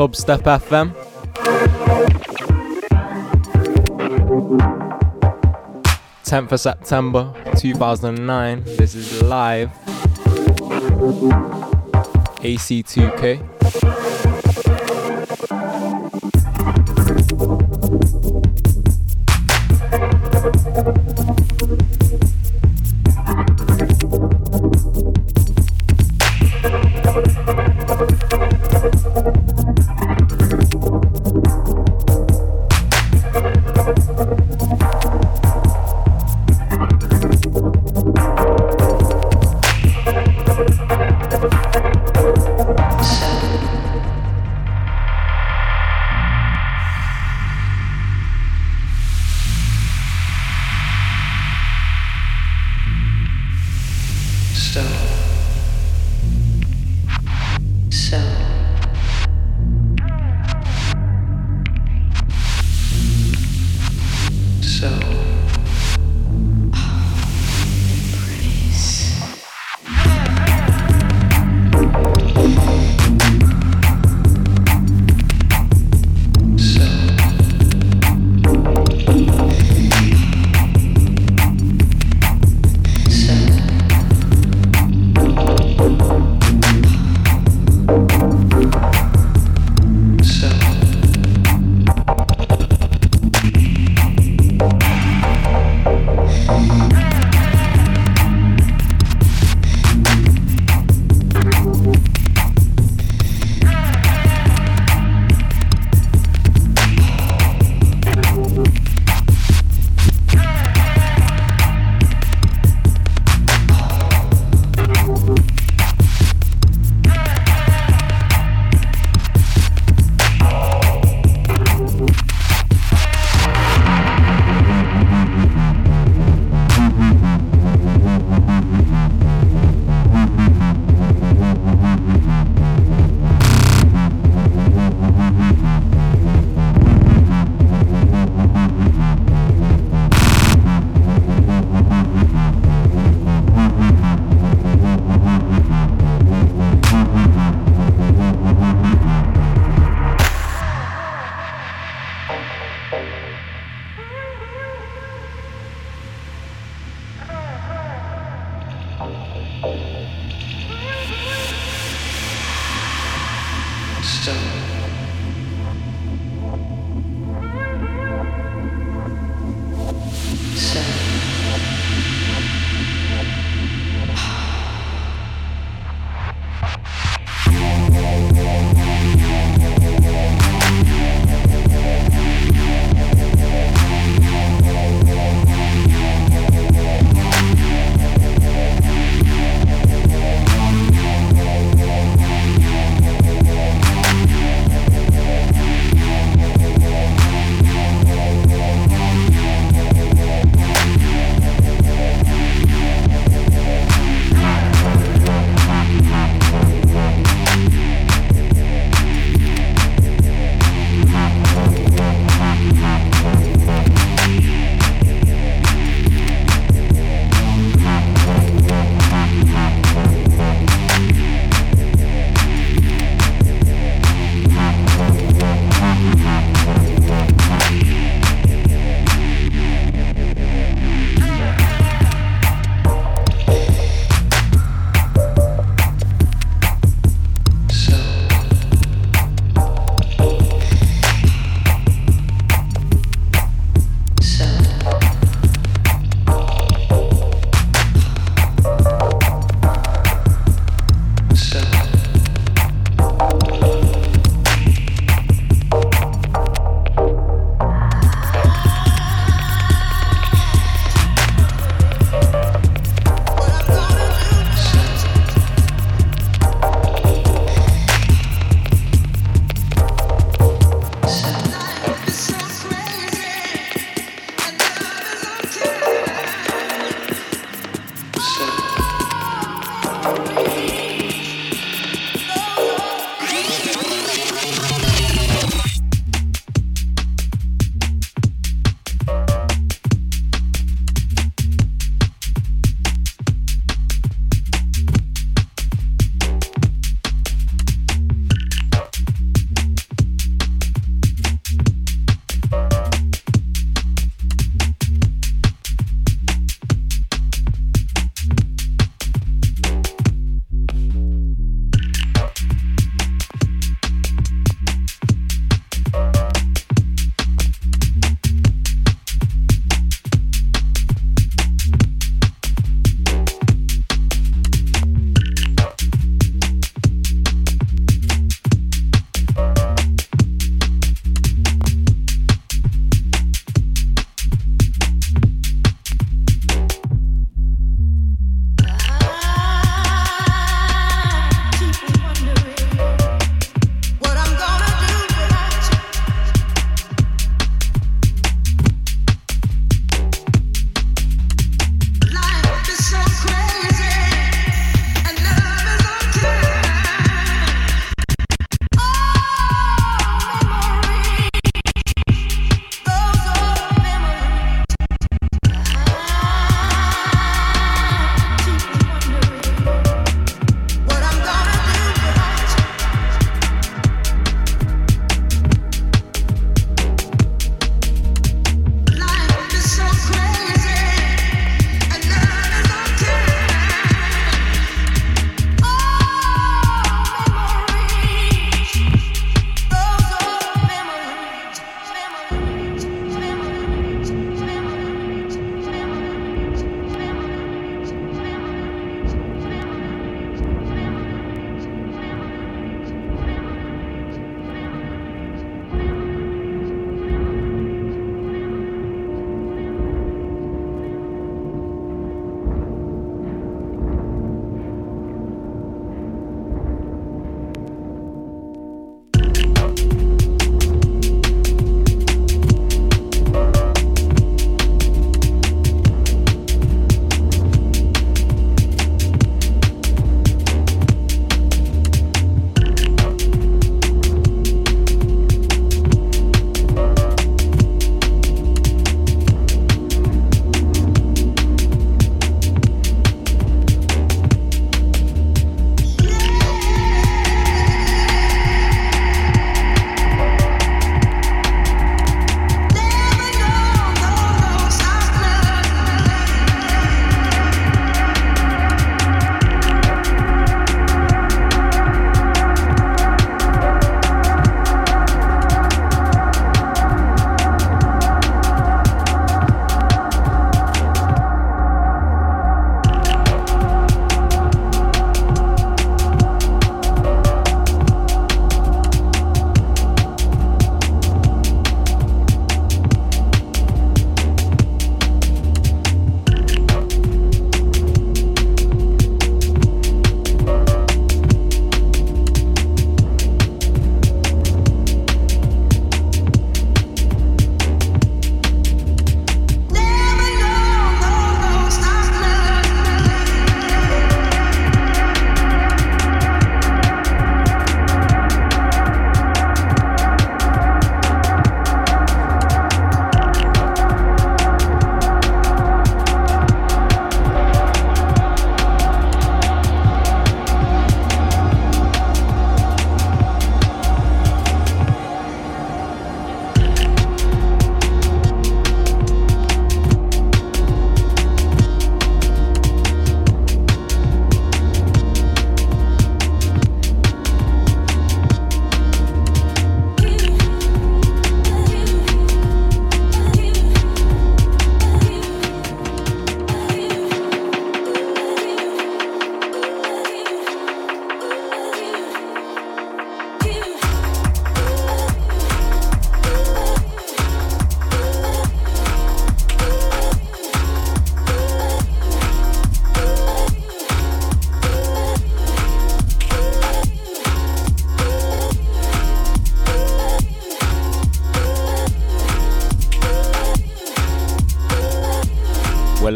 Dubstep FM. Tenth of September, two thousand nine. This is live. AC2K.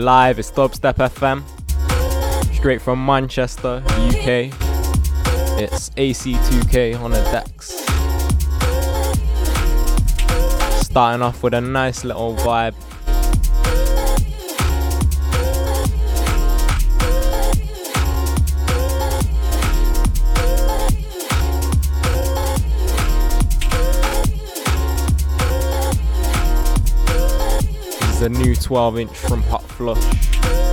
Live, it's Dubstep FM. Straight from Manchester, UK. It's AC2K on the decks. Starting off with a nice little vibe. A new 12 inch from Hotflush.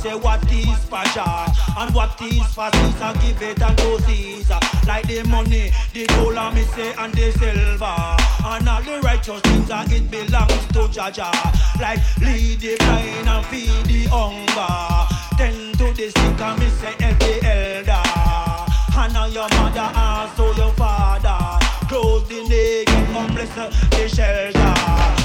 say what is for Jah and what is for Caesar. Give it and go Caesar. Like the money, the dollar me say and the silver and all the righteous things that it belongs to Jah Jah. Like lead the blind and feed the hunger. Tend to the sick and me say help the elder. Honor your mother and so your father. Close the naked, come bless the shelter.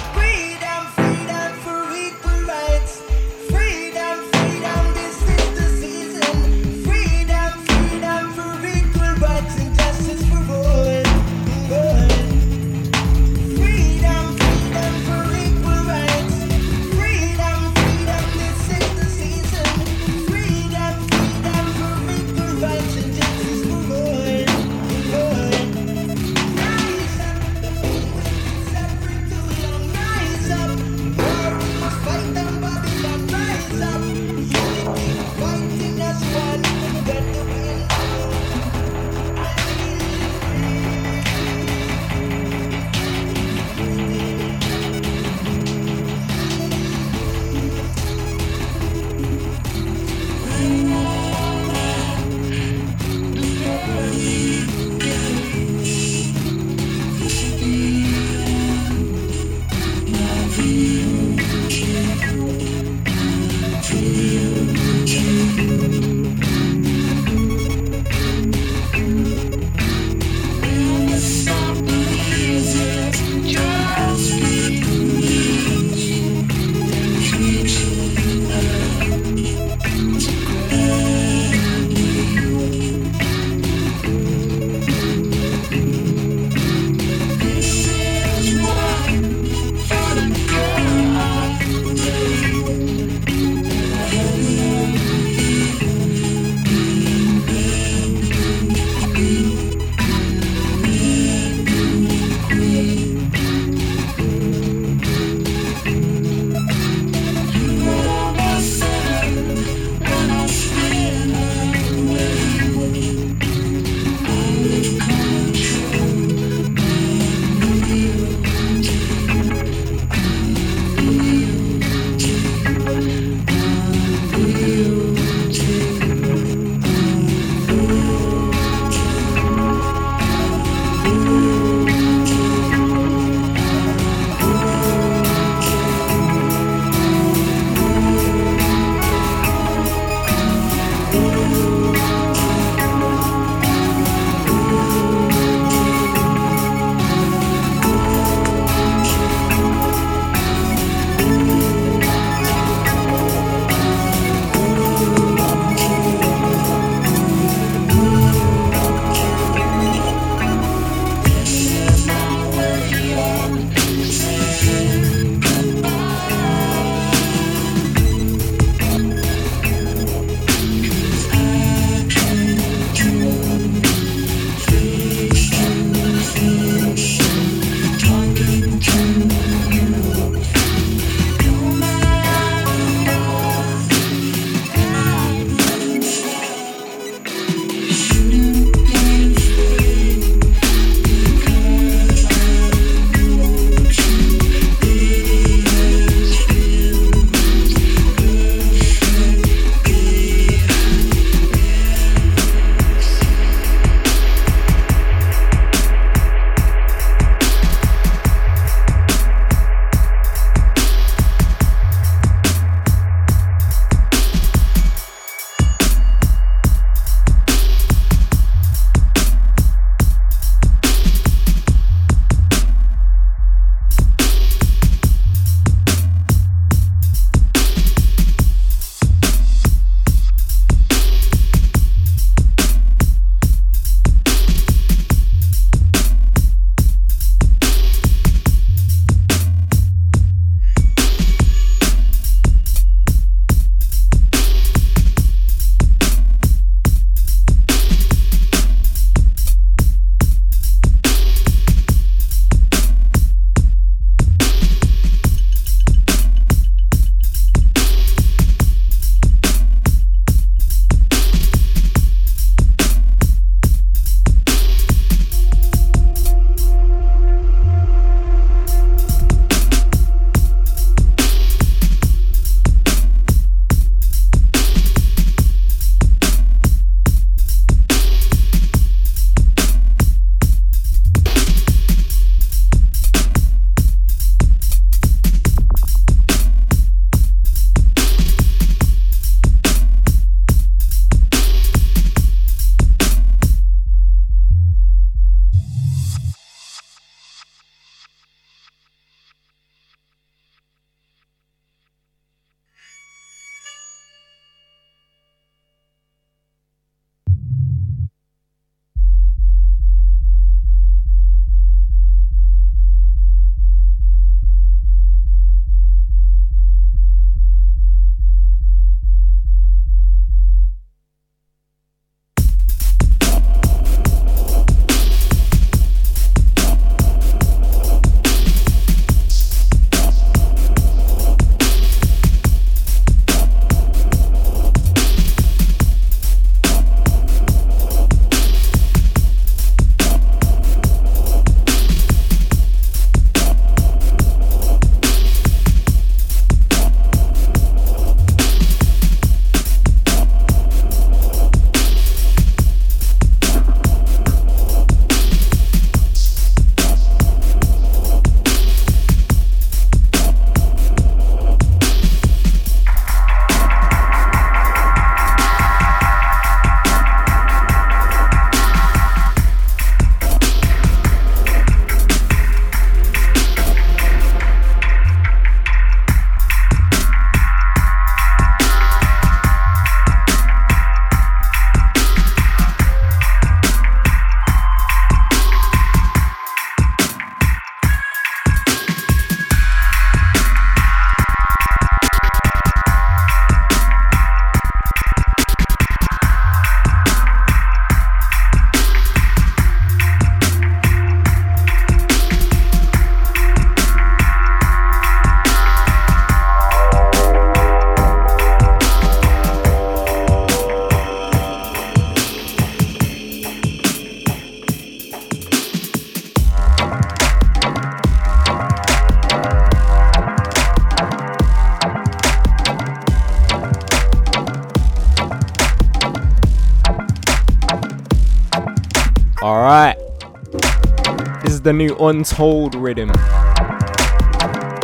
The new Untold rhythm.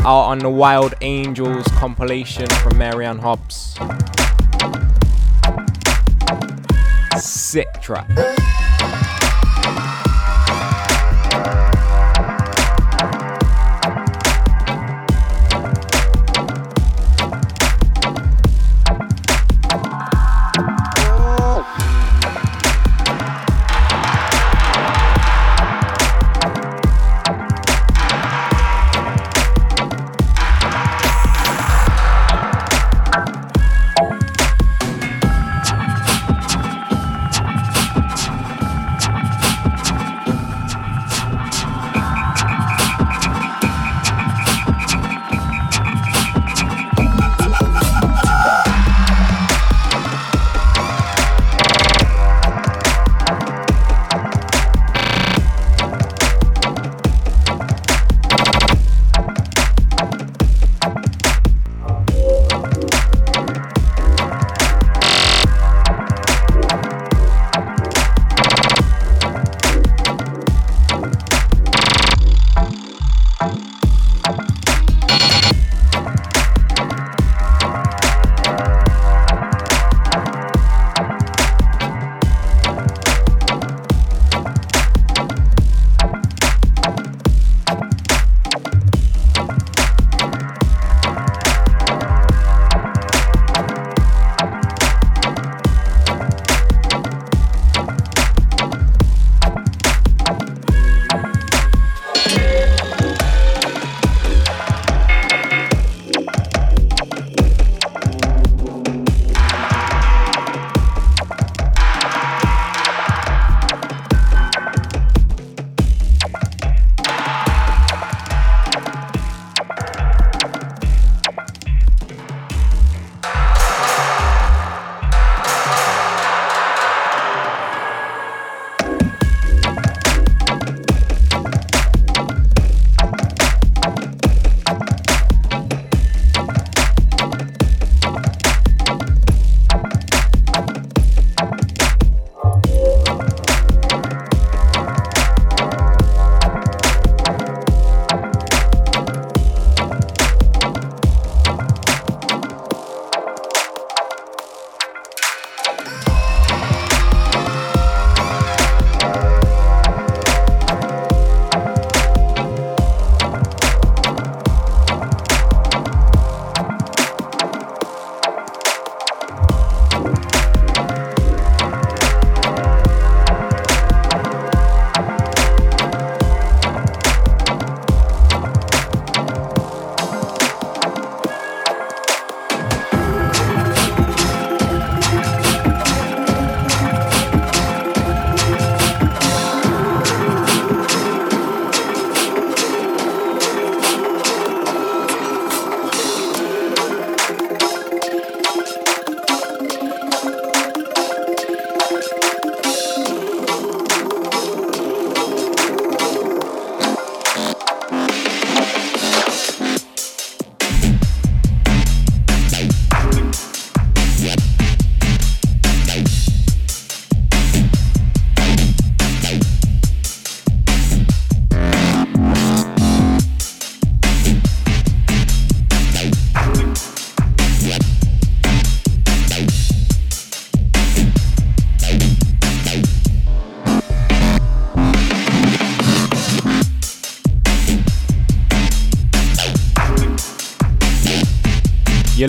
Out on the Wild Angels compilation from Mary Anne Hobbs. Sick track.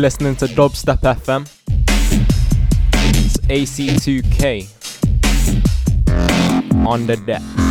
Listening to Dubstep FM. It's AC2K on the deck.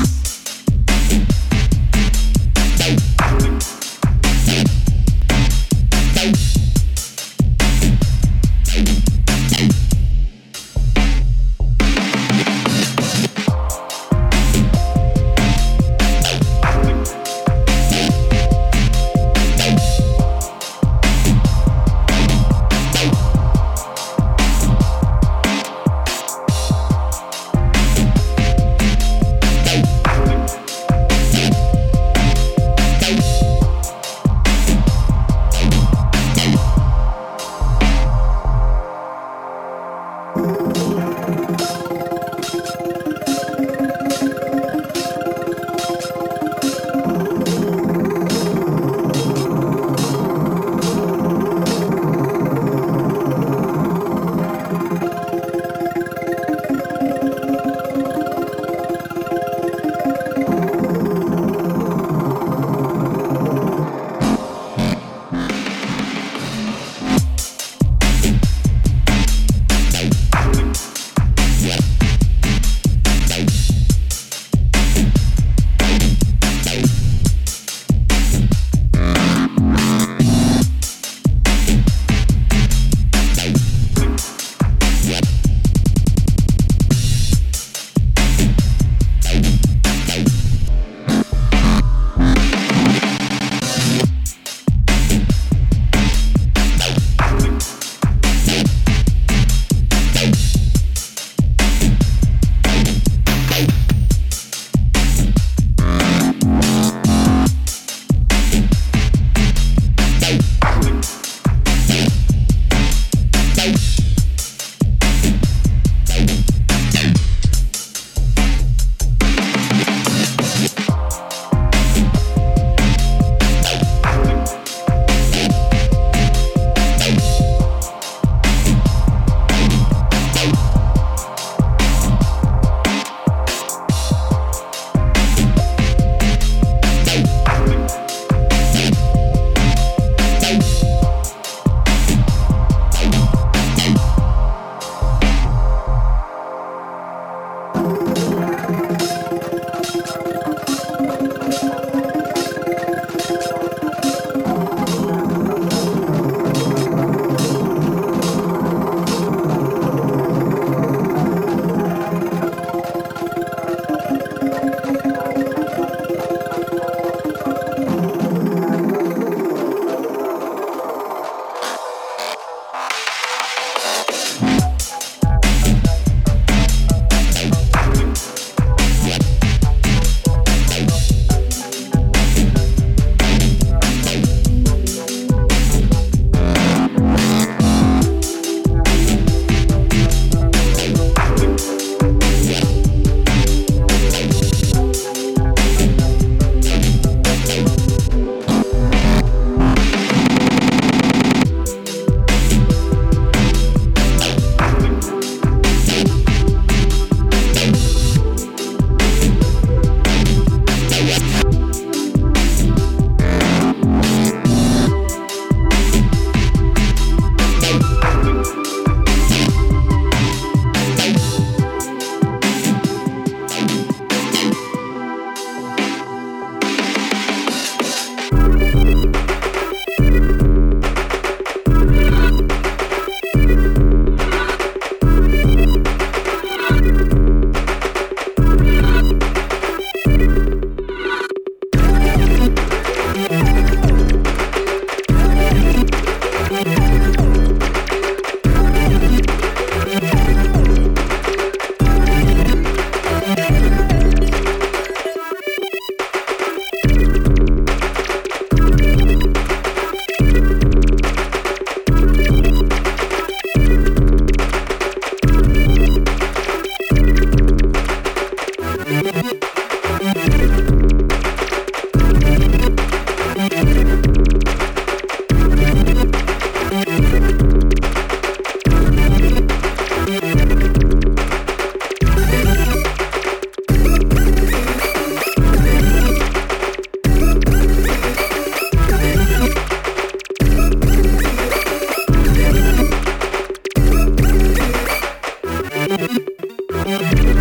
Música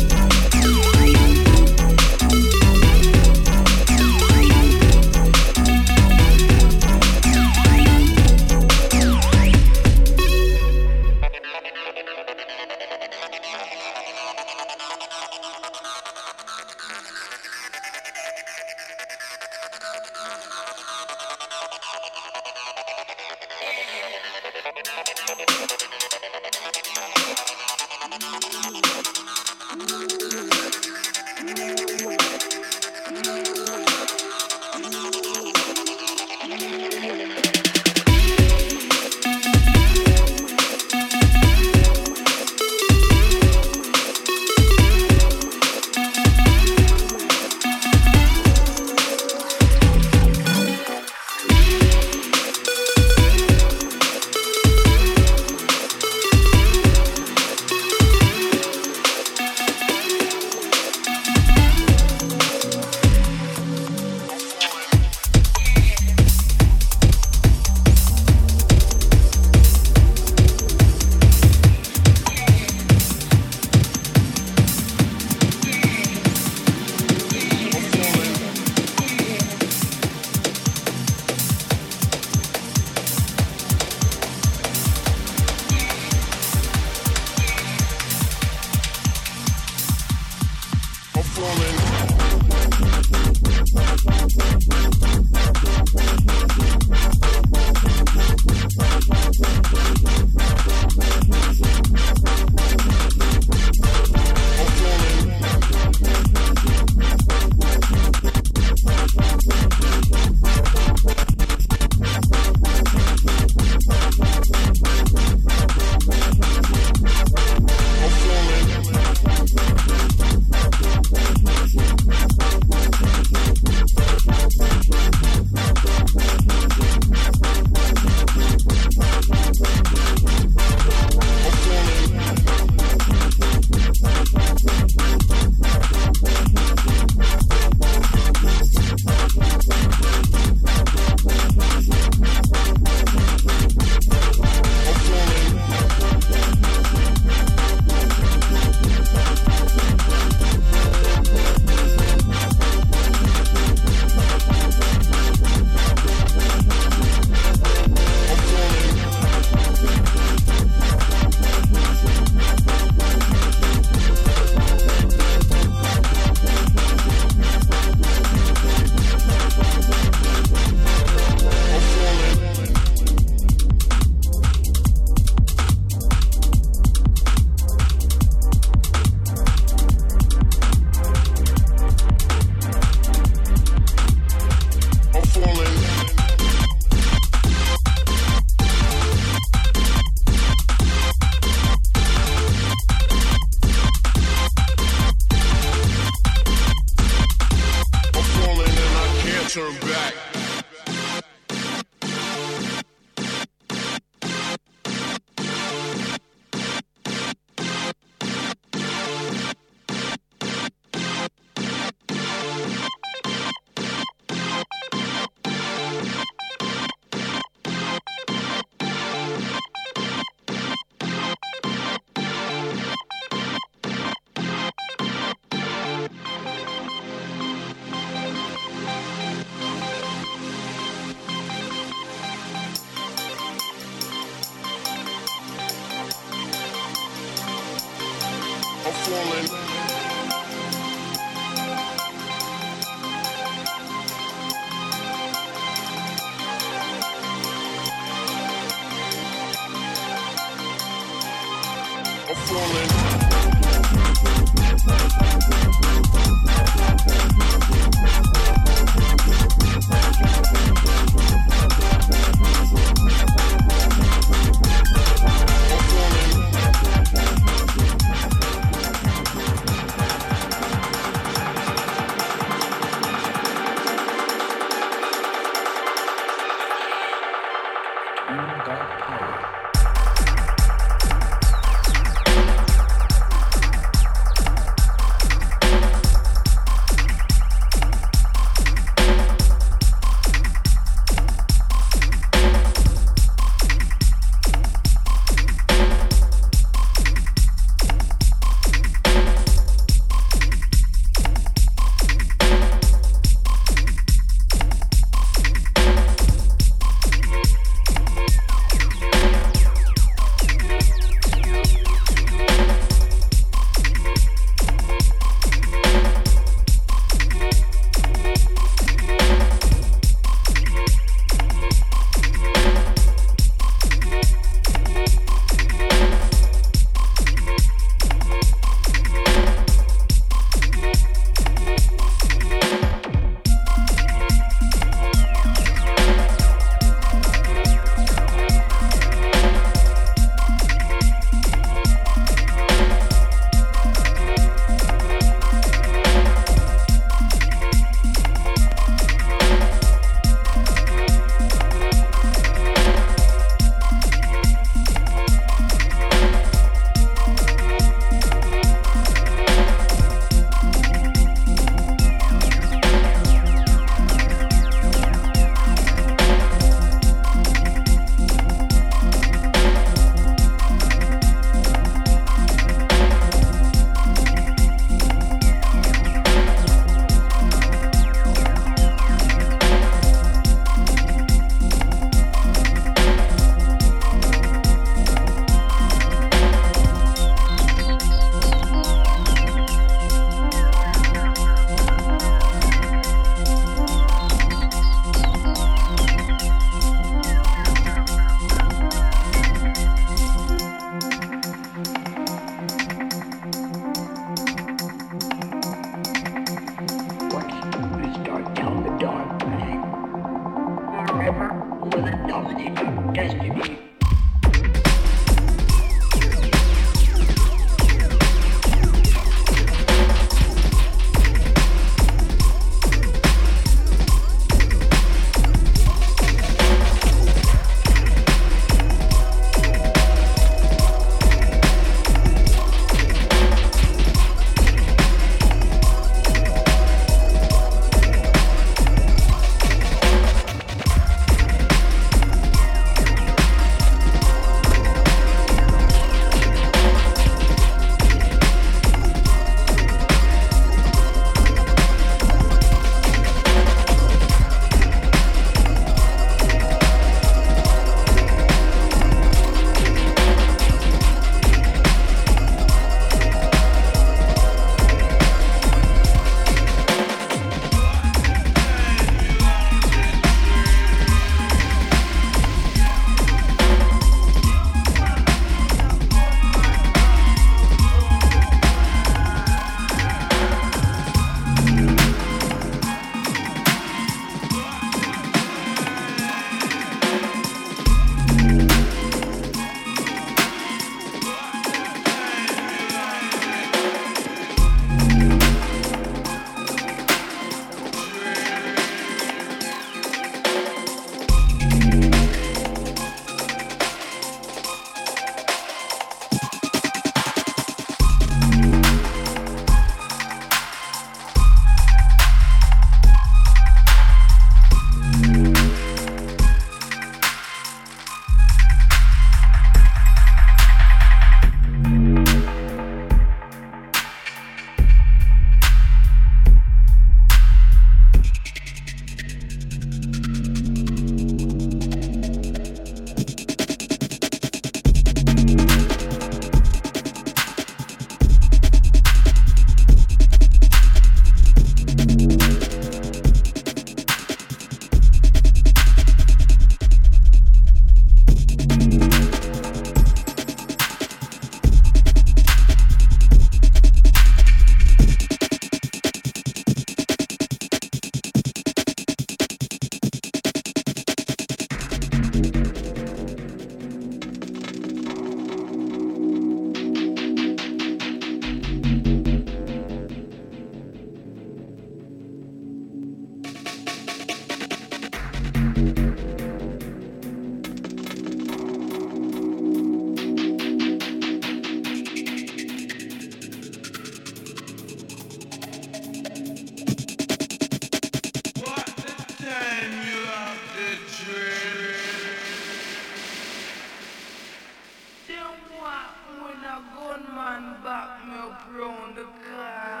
man back me up brown the car.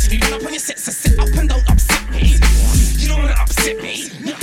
messing you up on your sets. I sit up and don't upset me. You don't wanna upset me. No.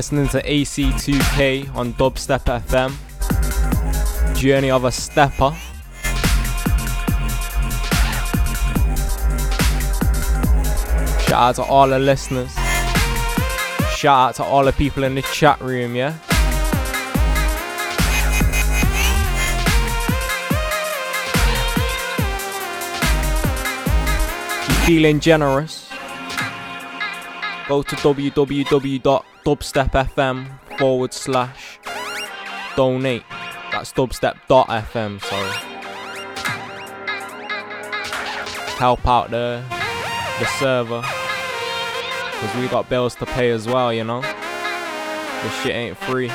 Listening to AC2K on Dubstep FM. Journey of a Stepper. Shout out to all the listeners. Shout out to all the people in the chat room, yeah? You feeling generous? Go to www dubstep.fm forward slash donate. That's dubstep.fm, sorry. Help out the the server. Cause we got bills to pay as well, you know? This shit ain't free.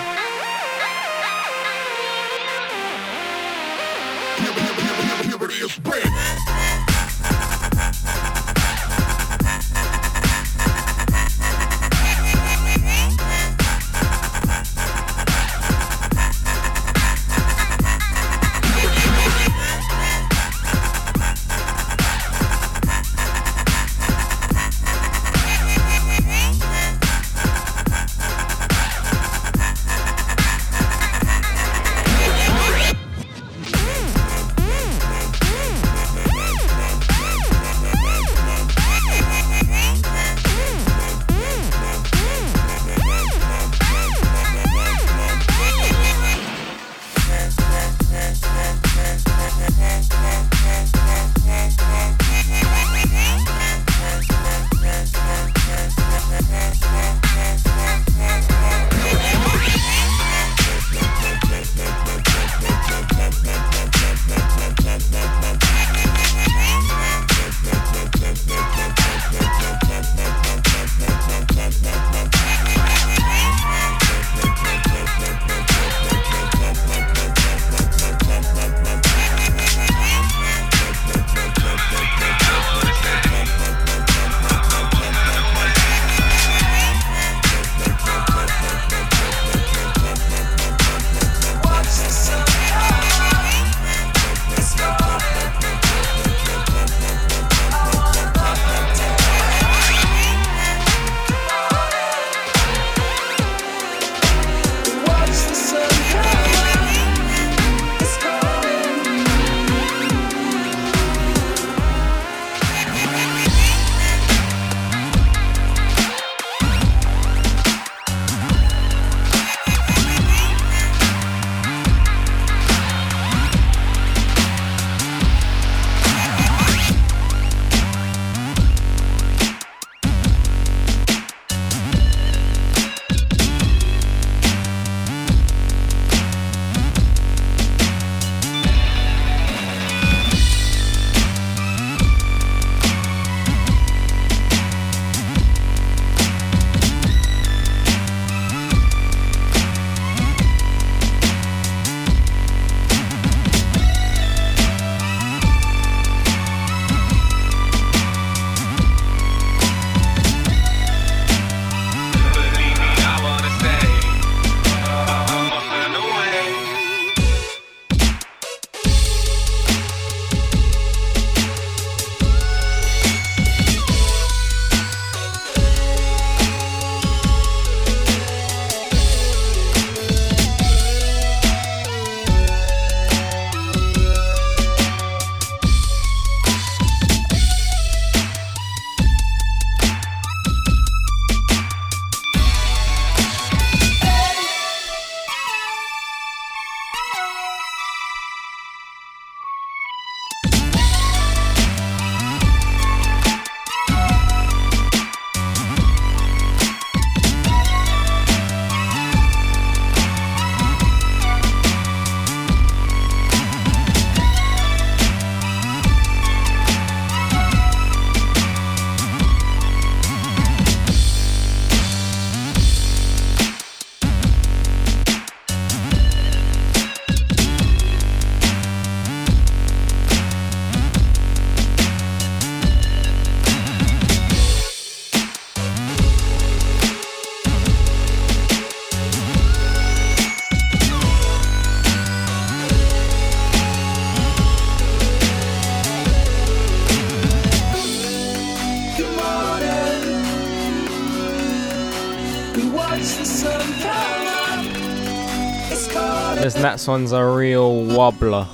One's a real wobbler.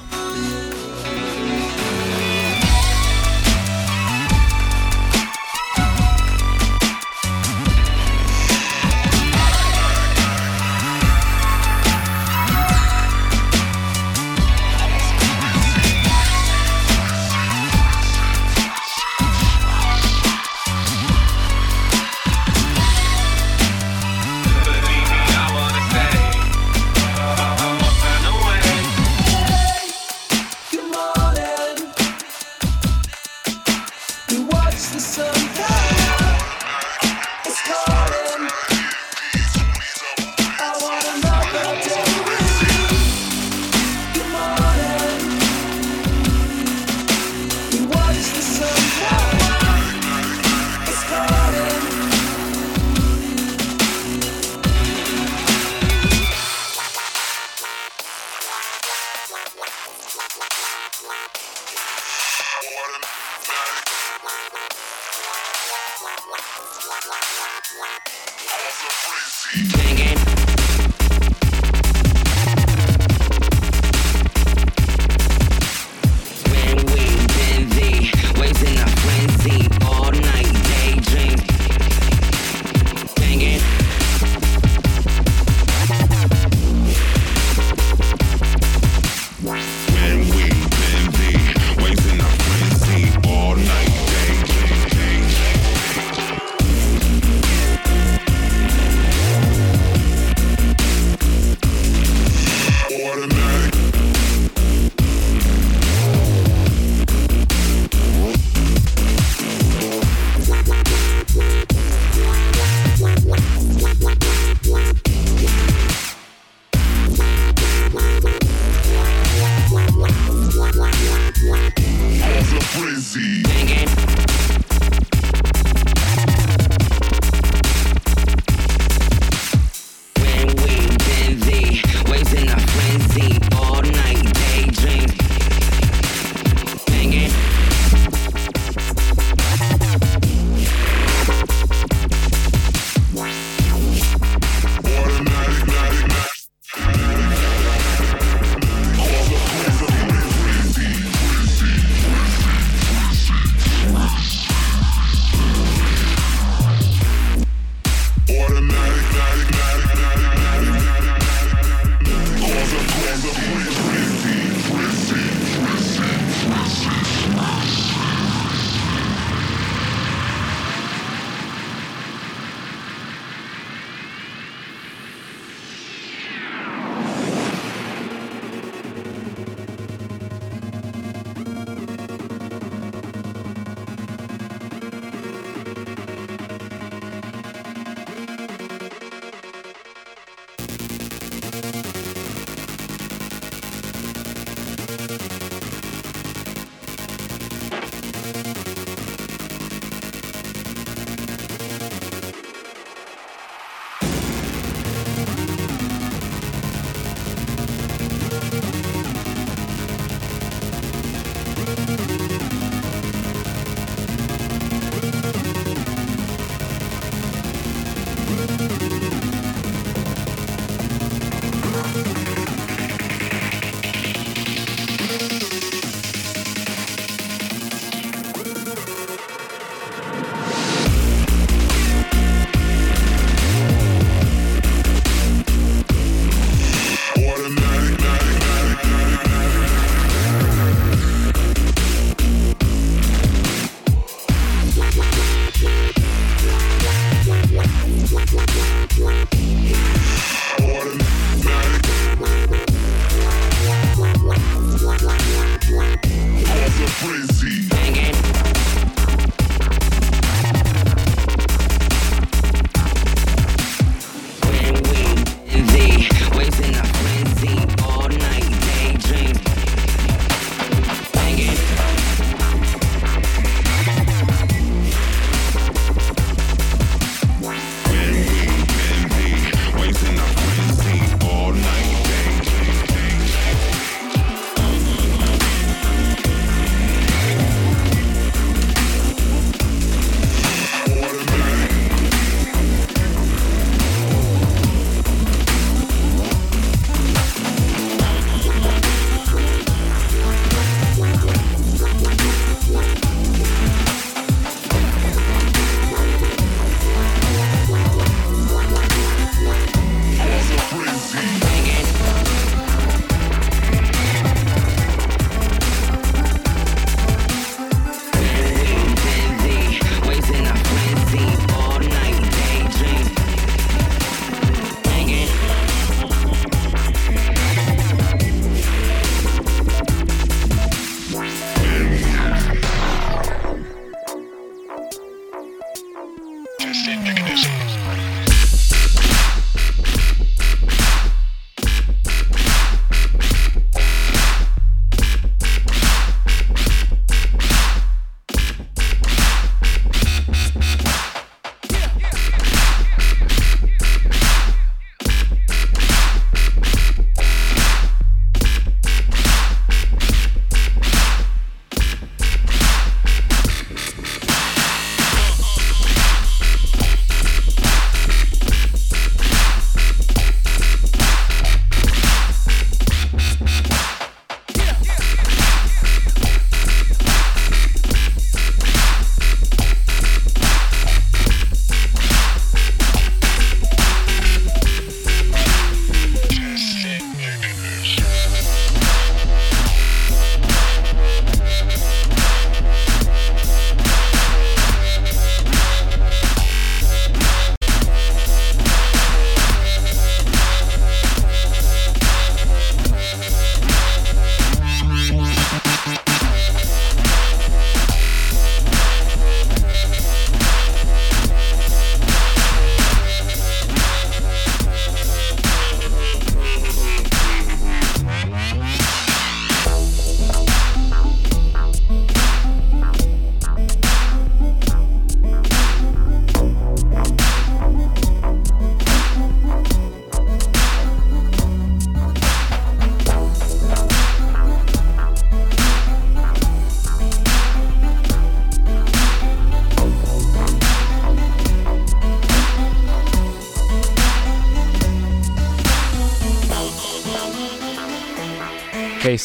crazy.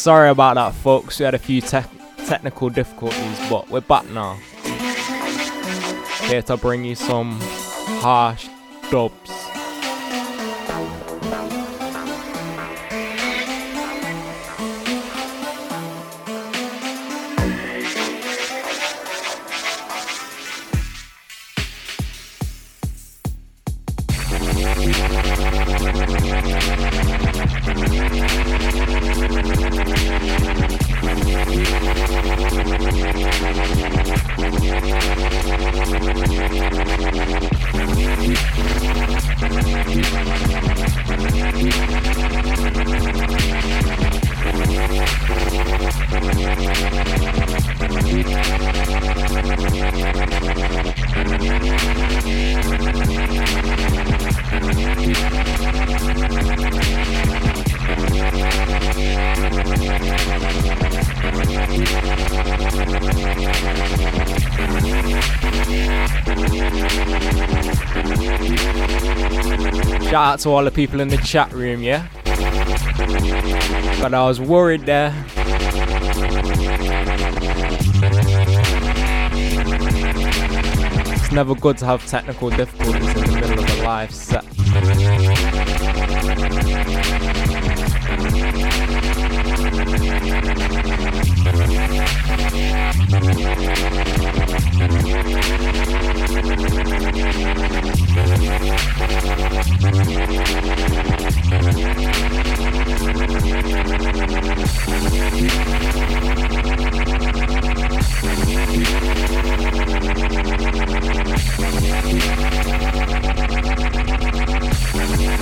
Sorry about that, folks. We had a few te- technical difficulties, but we're back now. Here to bring you some harsh dubs. out to all the people in the chat room, yeah? But I was worried there. It's never good to have technical difficulties in the middle of a live set. Thank Thank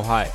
Oh, so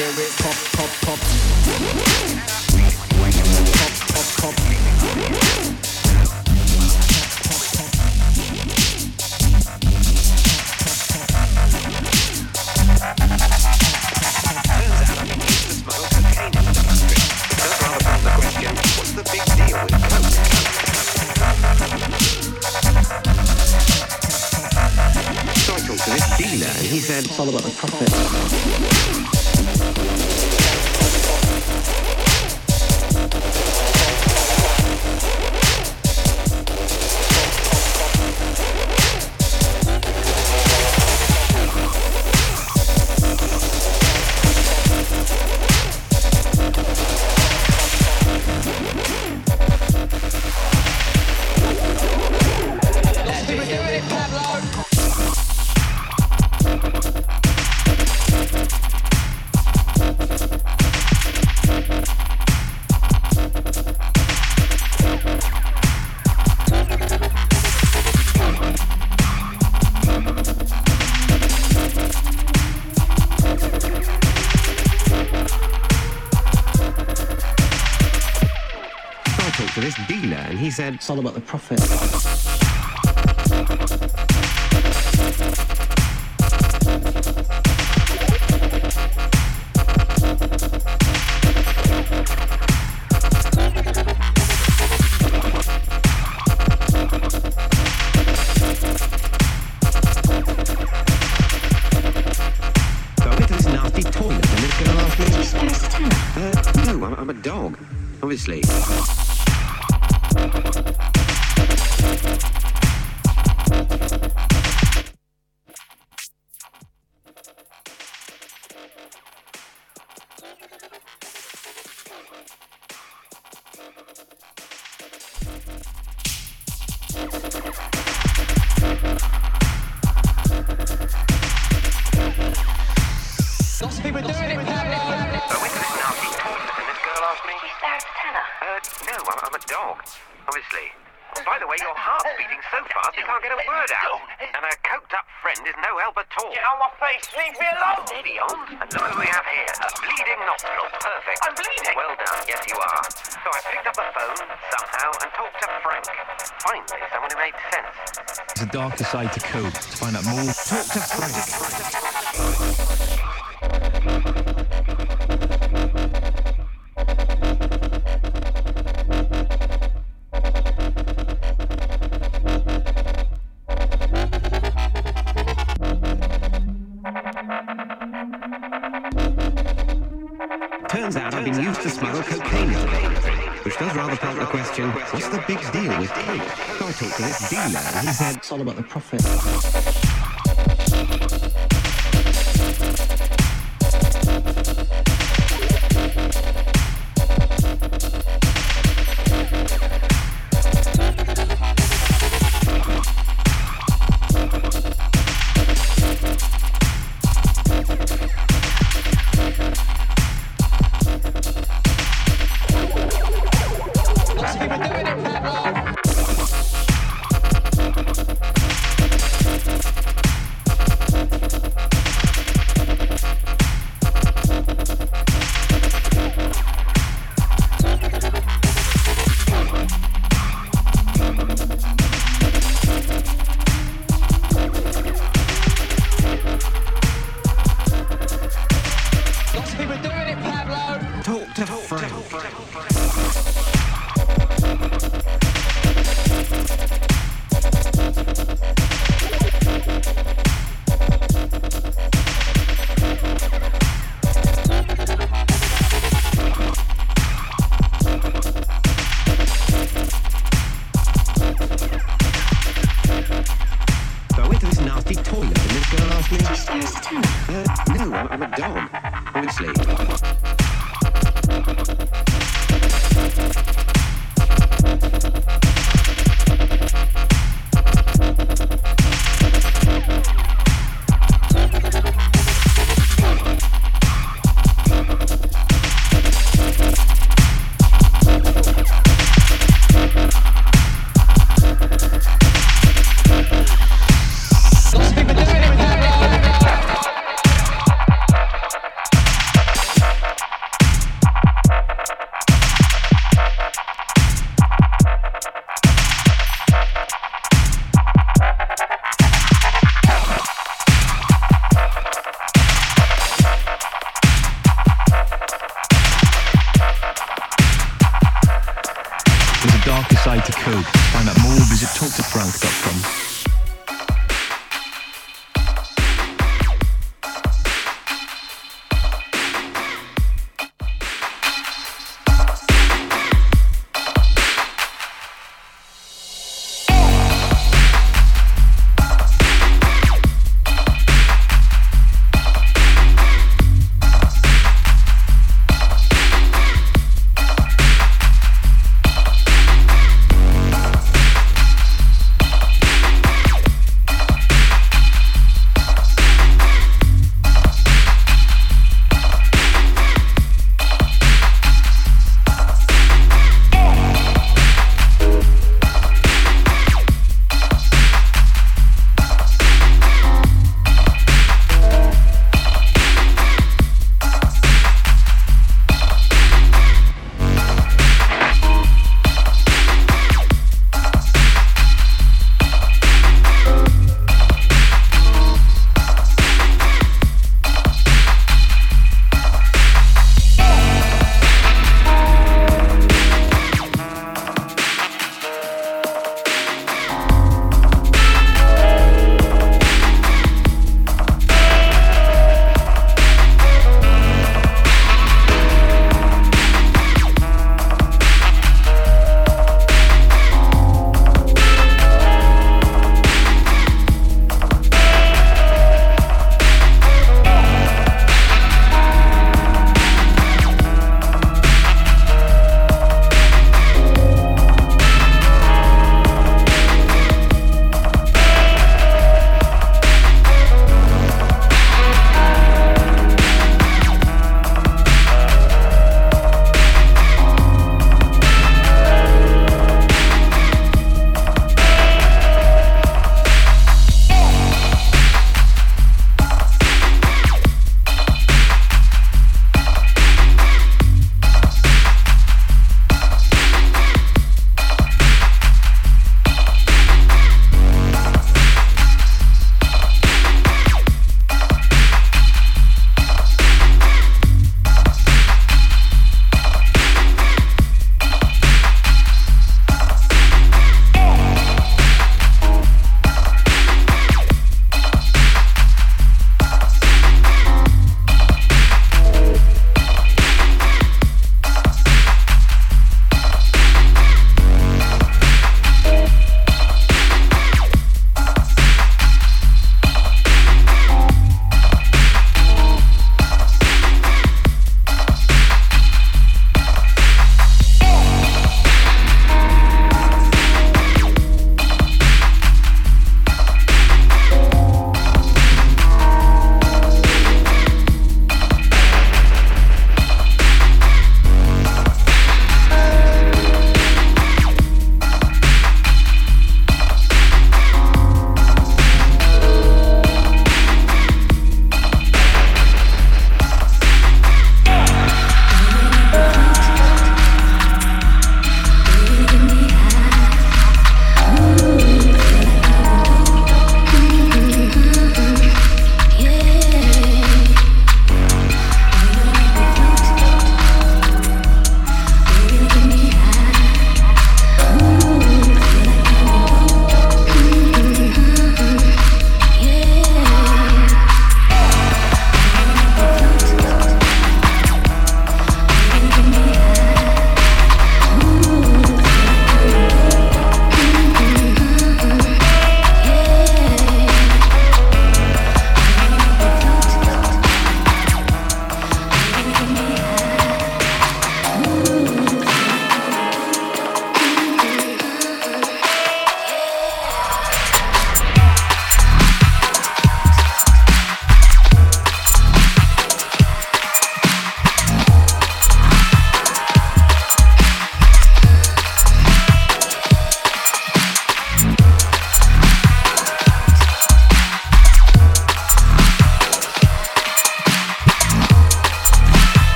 hear it pop, said, it's all about the profit.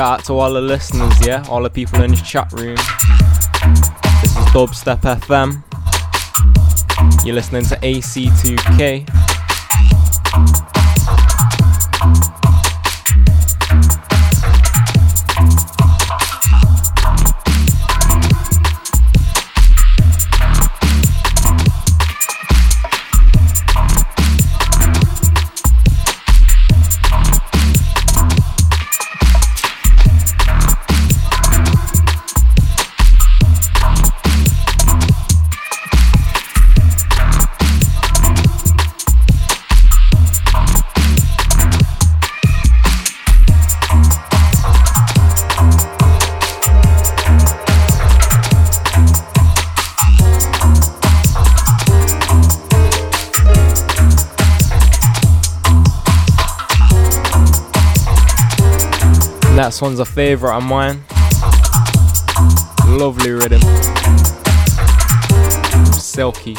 Shout out to all the listeners, yeah? All the people in the chat room. This is Dubstep FM. You're listening to AC2K. That one's a favourite of mine. Lovely rhythm. Silky.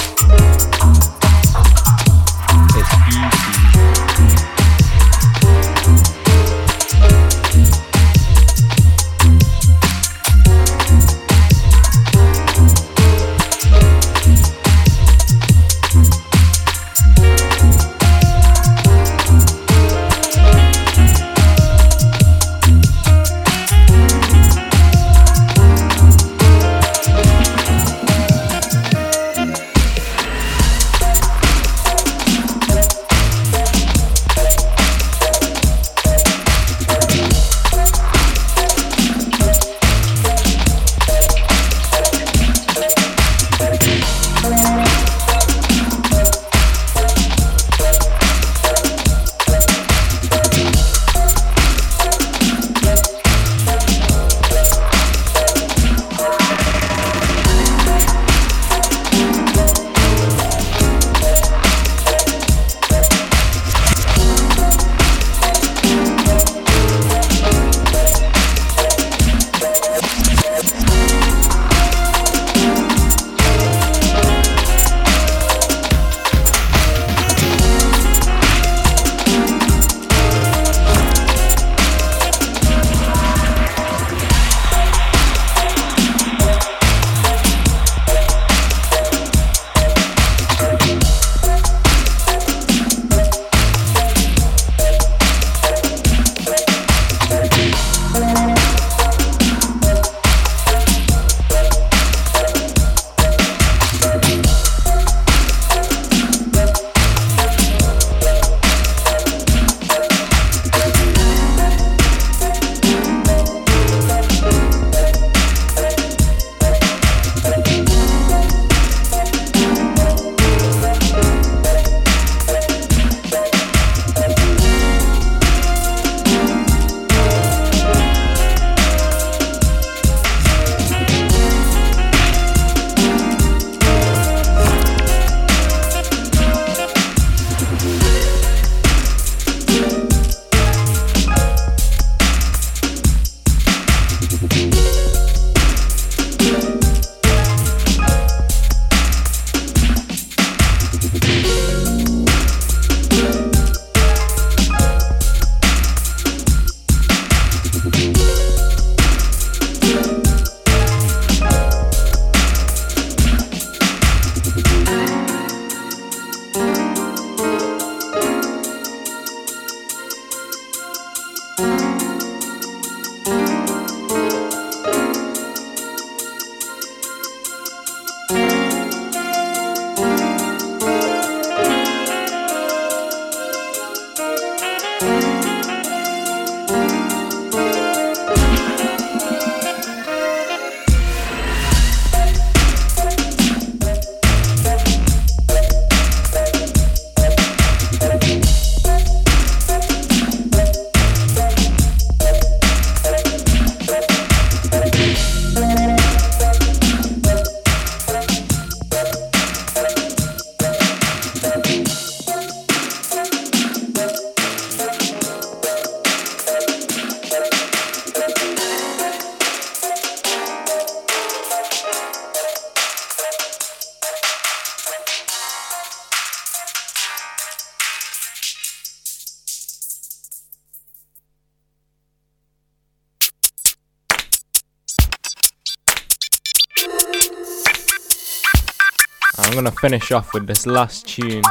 Finish off with this last tune.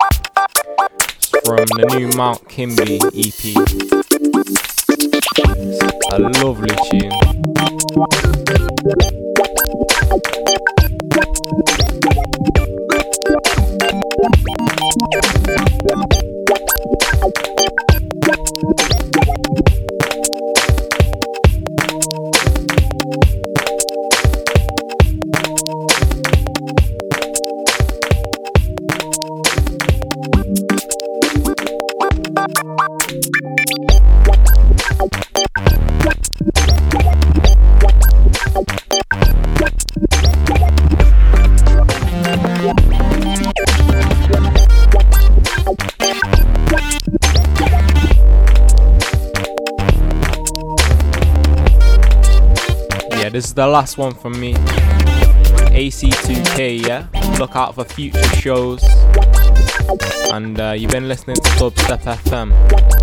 It's from the new Mount Kimbie EP. It's a lovely tune. Last one from me. AC2K, yeah? Look out for future shows. And uh, you've been listening to Dubstep FM.